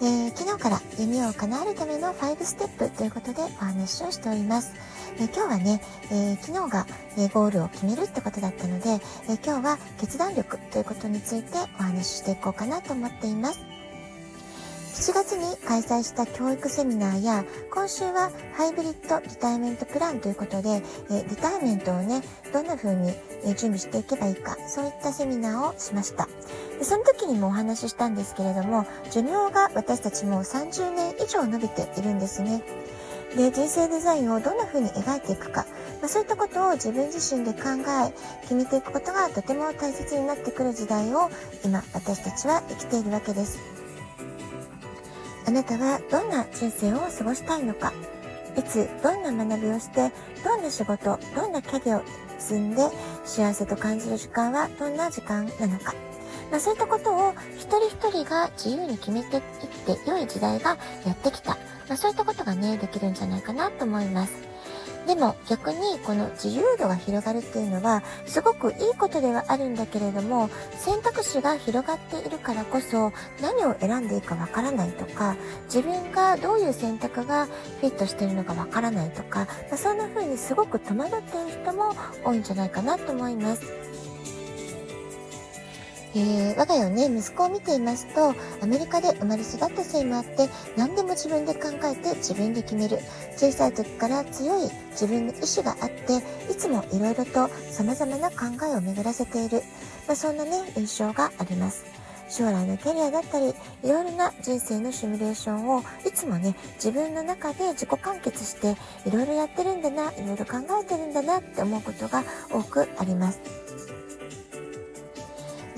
えー、昨日から夢を叶えるための5ステップということでお話をしております。えー、今日はね、えー、昨日が、えゴールを決めるってことだったので、え今日は決断力ということについてお話ししていこうかなと思っています。7月に開催した教育セミナーや、今週はハイブリッドリタイメントプランということで、えリタイメントをね、どんな風に準備していけばいいか、そういったセミナーをしました。でその時にもお話ししたんですけれども、寿命が私たちも30年以上伸びているんですね。で、人生デザインをどんな風に描いていくか、まあ、そういったことを自分自身で考え、決めていくことがとても大切になってくる時代を今私たちは生きているわけです。あなたはどんな人生を過ごしたいのか、いつどんな学びをして、どんな仕事、どんなキャリアを積んで幸せと感じる時間はどんな時間なのか。まあ、そういったことを一人一人が自由に決めていって良い時代がやってきた。まあ、そういったことがね、できるんじゃないかなと思います。でも逆にこの自由度が広がるっていうのはすごくいいことではあるんだけれども選択肢が広がっているからこそ何を選んでいいかわからないとか自分がどういう選択がフィットしているのかわからないとか、まあ、そんな風にすごく戸惑っている人も多いんじゃないかなと思います。えー、我が家をね、息子を見ていますと、アメリカで生まれ育ったせいもあって、何でも自分で考えて自分で決める。小さい時から強い自分の意志があって、いつも色々と様々な考えを巡らせている。まあ、そんなね、印象があります。将来のキャリアだったり、いろいろな人生のシミュレーションをいつもね、自分の中で自己完結して、いろいろやってるんだな、いろいろ考えてるんだなって思うことが多くあります。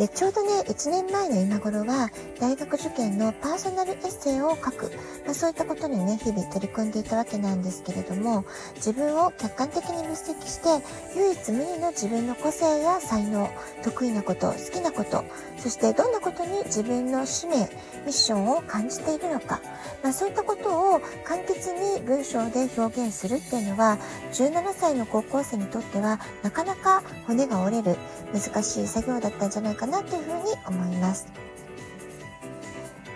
で、ちょうどね、1年前の今頃は、大学受験のパーソナルエッセイを書く、まあ、そういったことにね、日々取り組んでいたわけなんですけれども、自分を客観的に分析して、唯一無二の自分の個性や才能、得意なこと、好きなこと、そしてどんなことに自分の使命、ミッションを感じているのか、まあ、そういったことを簡潔に文章で表現するっていうのは、17歳の高校生にとっては、なかなか骨が折れる、難しい作業だったんじゃないかなというふうに思います。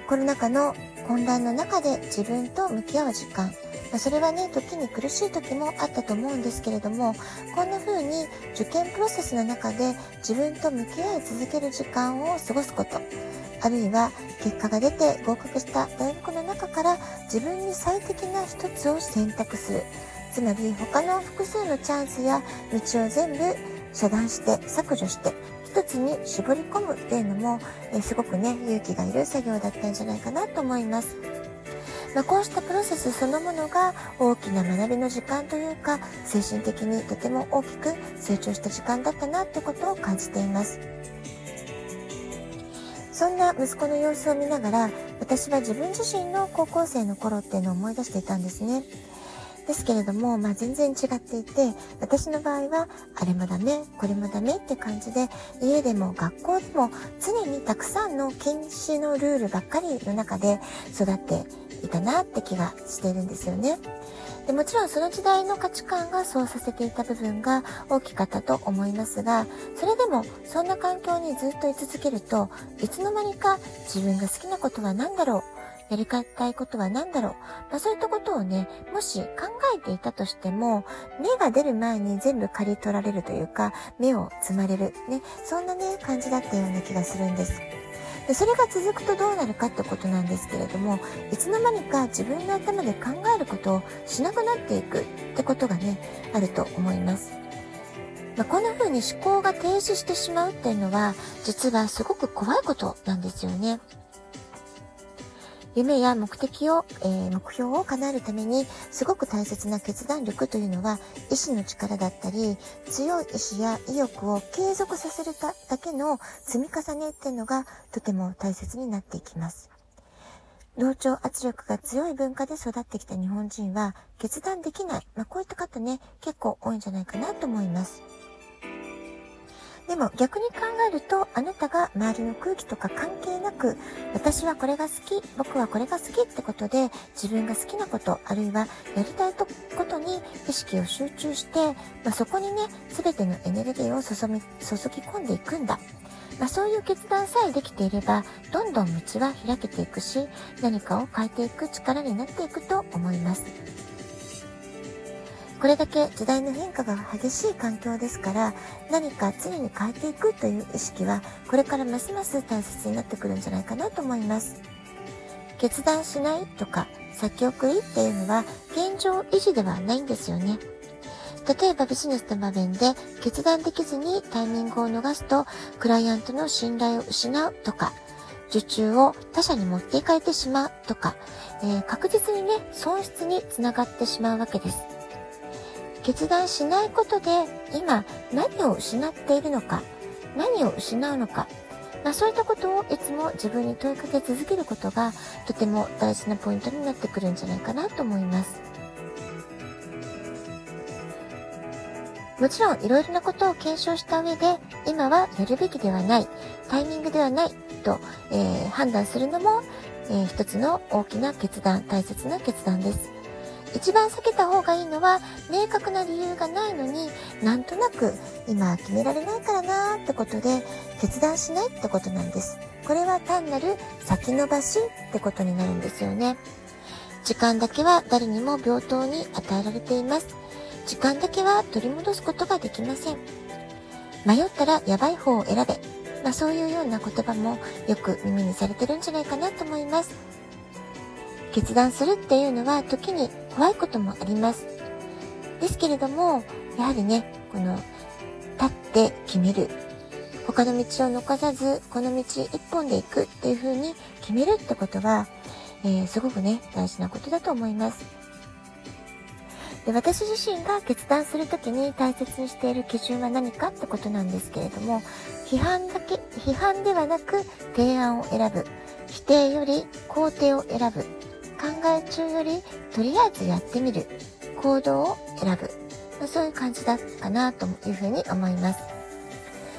コロナ禍の混乱の中で自分と向き合う時間、まあ、それはね、時に苦しい時もあったと思うんですけれども、こんな風に受験プロセスの中で自分と向き合い続ける時間を過ごすこと、あるいは結果が出て合格した大学の中から自分に最適な一つを選択する。つまり他の複数のチャンスや道を全部遮断して削除して一つに絞り込むっていうのも、えすごくね、勇気がいる作業だったんじゃないかなと思います。まあ、こうしたプロセスそのものが大きな学びの時間というか、精神的にとても大きく成長した時間だったなってことを感じています。そんな息子の様子を見ながら、私は自分自身の高校生の頃っていうのを思い出していたんですね。ですけれども、まあ、全然違っていて、私の場合は、あれもダメ、これもダメって感じで、家でも学校でも常にたくさんの禁止のルールばっかりの中で育っていたなって気がしているんですよね。でもちろんその時代の価値観がそうさせていた部分が大きかったと思いますが、それでもそんな環境にずっと居続けると、いつの間にか自分が好きなことは何だろうやりたいことは何だろう？まあ、そういったことをね、もし考えていたとしても、芽が出る前に全部刈り取られるというか、芽を摘まれる。ね、そんなね、感じだったような気がするんです。でそれが続くとどうなるかってことなんですけれども、いつの間にか自分の頭で考えることをしなくなっていくってことがね、あると思います。まあ、こんな風に思考が停止してしまうっていうのは、実はすごく怖いことなんですよね。夢や目的を、えー、目標を叶えるためにすごく大切な決断力というのは意志の力だったり強い意志や意欲を継続させるだけの積み重ねっていうのがとても大切になっていきます。同調圧力が強い文化で育ってきた日本人は決断できない。まあ、こういった方ね、結構多いんじゃないかなと思います。でも逆に考えると、あなたが周りの空気とか関係なく、私はこれが好き、僕はこれが好きってことで、自分が好きなこと、あるいはやりたいことに意識を集中して、まあ、そこにね、全てのエネルギーを注ぎ注ぎ込んでいくんだ。まあ、そういう決断さえできていれば、どんどん道は開けていくし、何かを変えていく力になっていくと思います。これだけ時代の変化が激しい環境ですから、何か常に変えていくという意識は、これからますます大切になってくるんじゃないかなと思います。決断しないとか、先送りっていうのは、現状維持ではないんですよね。例えばビジネスの場面で決断できずにタイミングを逃すと、クライアントの信頼を失うとか、受注を他社に持っていかれてしまうとか、えー、確実にね、損失につながってしまうわけです。決断しないことで今何を失っているのか、何を失うのか、まあ、そういったことをいつも自分に問いかけ続けることがとても大事なポイントになってくるんじゃないかなと思います。もちろんいろいろなことを検証した上で今はやるべきではない、タイミングではないと、えー、判断するのも、えー、一つの大きな決断、大切な決断です。一番避けた方がいいのは、明確な理由がないのに、なんとなく今決められないからなーってことで決断しないってことなんです。これは単なる先延ばしってことになるんですよね。時間だけは誰にも平等に与えられています。時間だけは取り戻すことができません。迷ったらやばい方を選べ。まあそういうような言葉もよく耳にされてるんじゃないかなと思います。決断するっていうのは時に怖いこともあります。ですけれども、やはりね、この、立って決める。他の道を残さず、この道一本で行くっていう風に決めるってことは、えー、すごくね、大事なことだと思います。で私自身が決断するときに大切にしている基準は何かってことなんですけれども、批判だけ、批判ではなく提案を選ぶ。否定より肯定を選ぶ。考え中よりとりあえずやってみる行動を選ぶ、ま、そういう感じだかなというふうに思います。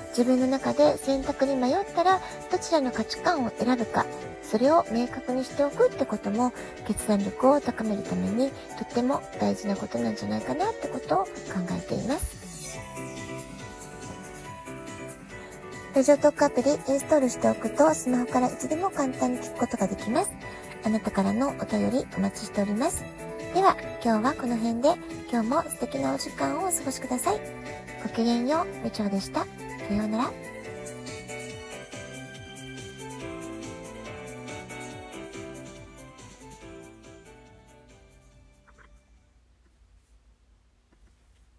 自分の中で選択に迷ったらどちらの価値観を選ぶかそれを明確にしておくってことも決断力を高めるためにとっても大事なことなんじゃないかなってことを考えています。ラジオトークアプリインストールしておくとスマホからいつでも簡単に聞くことができます。あなたからのお便りお待ちしております。では、今日はこの辺で、今日も素敵なお時間をお過ごしください。ごきげんよう、みちょでした。さようなら。